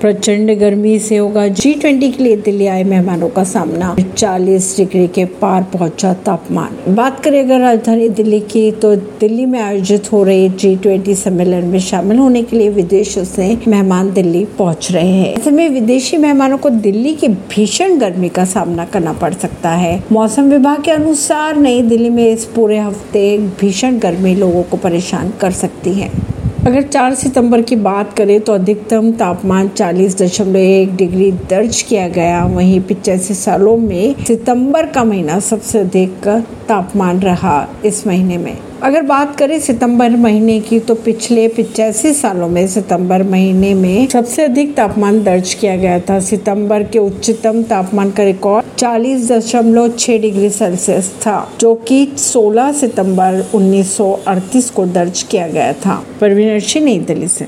प्रचंड गर्मी से होगा। जी ट्वेंटी के लिए दिल्ली आए मेहमानों का सामना। 40 डिग्री के पार पहुँचा तापमान। बात करें अगर राजधानी दिल्ली की तो दिल्ली में आयोजित हो रहे जी ट्वेंटी सम्मेलन में शामिल होने के लिए विदेशों से मेहमान दिल्ली पहुँच रहे हैं। ऐसे में विदेशी मेहमानों को दिल्ली की भीषण गर्मी का सामना करना पड़ सकता है। मौसम विभाग के अनुसार नई दिल्ली में इस पूरे हफ़्ते भीषण गर्मी लोगों को परेशान कर सकती है। अगर 4 सितंबर की बात करें तो अधिकतम तापमान 40.1 डिग्री दर्ज किया गया। वहीं पिचासी सालों में सितंबर का महीना सबसे अधिक तापमान रहा इस महीने में। अगर बात करें सितंबर महीने की तो पिछले पिचासी सालों में, सितंबर महीने में सबसे अधिक तापमान दर्ज किया गया था। सितंबर के उच्चतम तापमान का रिकॉर्ड 40.6 डिग्री सेल्सियस था, जो कि 16 सितंबर 1938 को दर्ज किया गया था। परवीन नई दिल्ली से।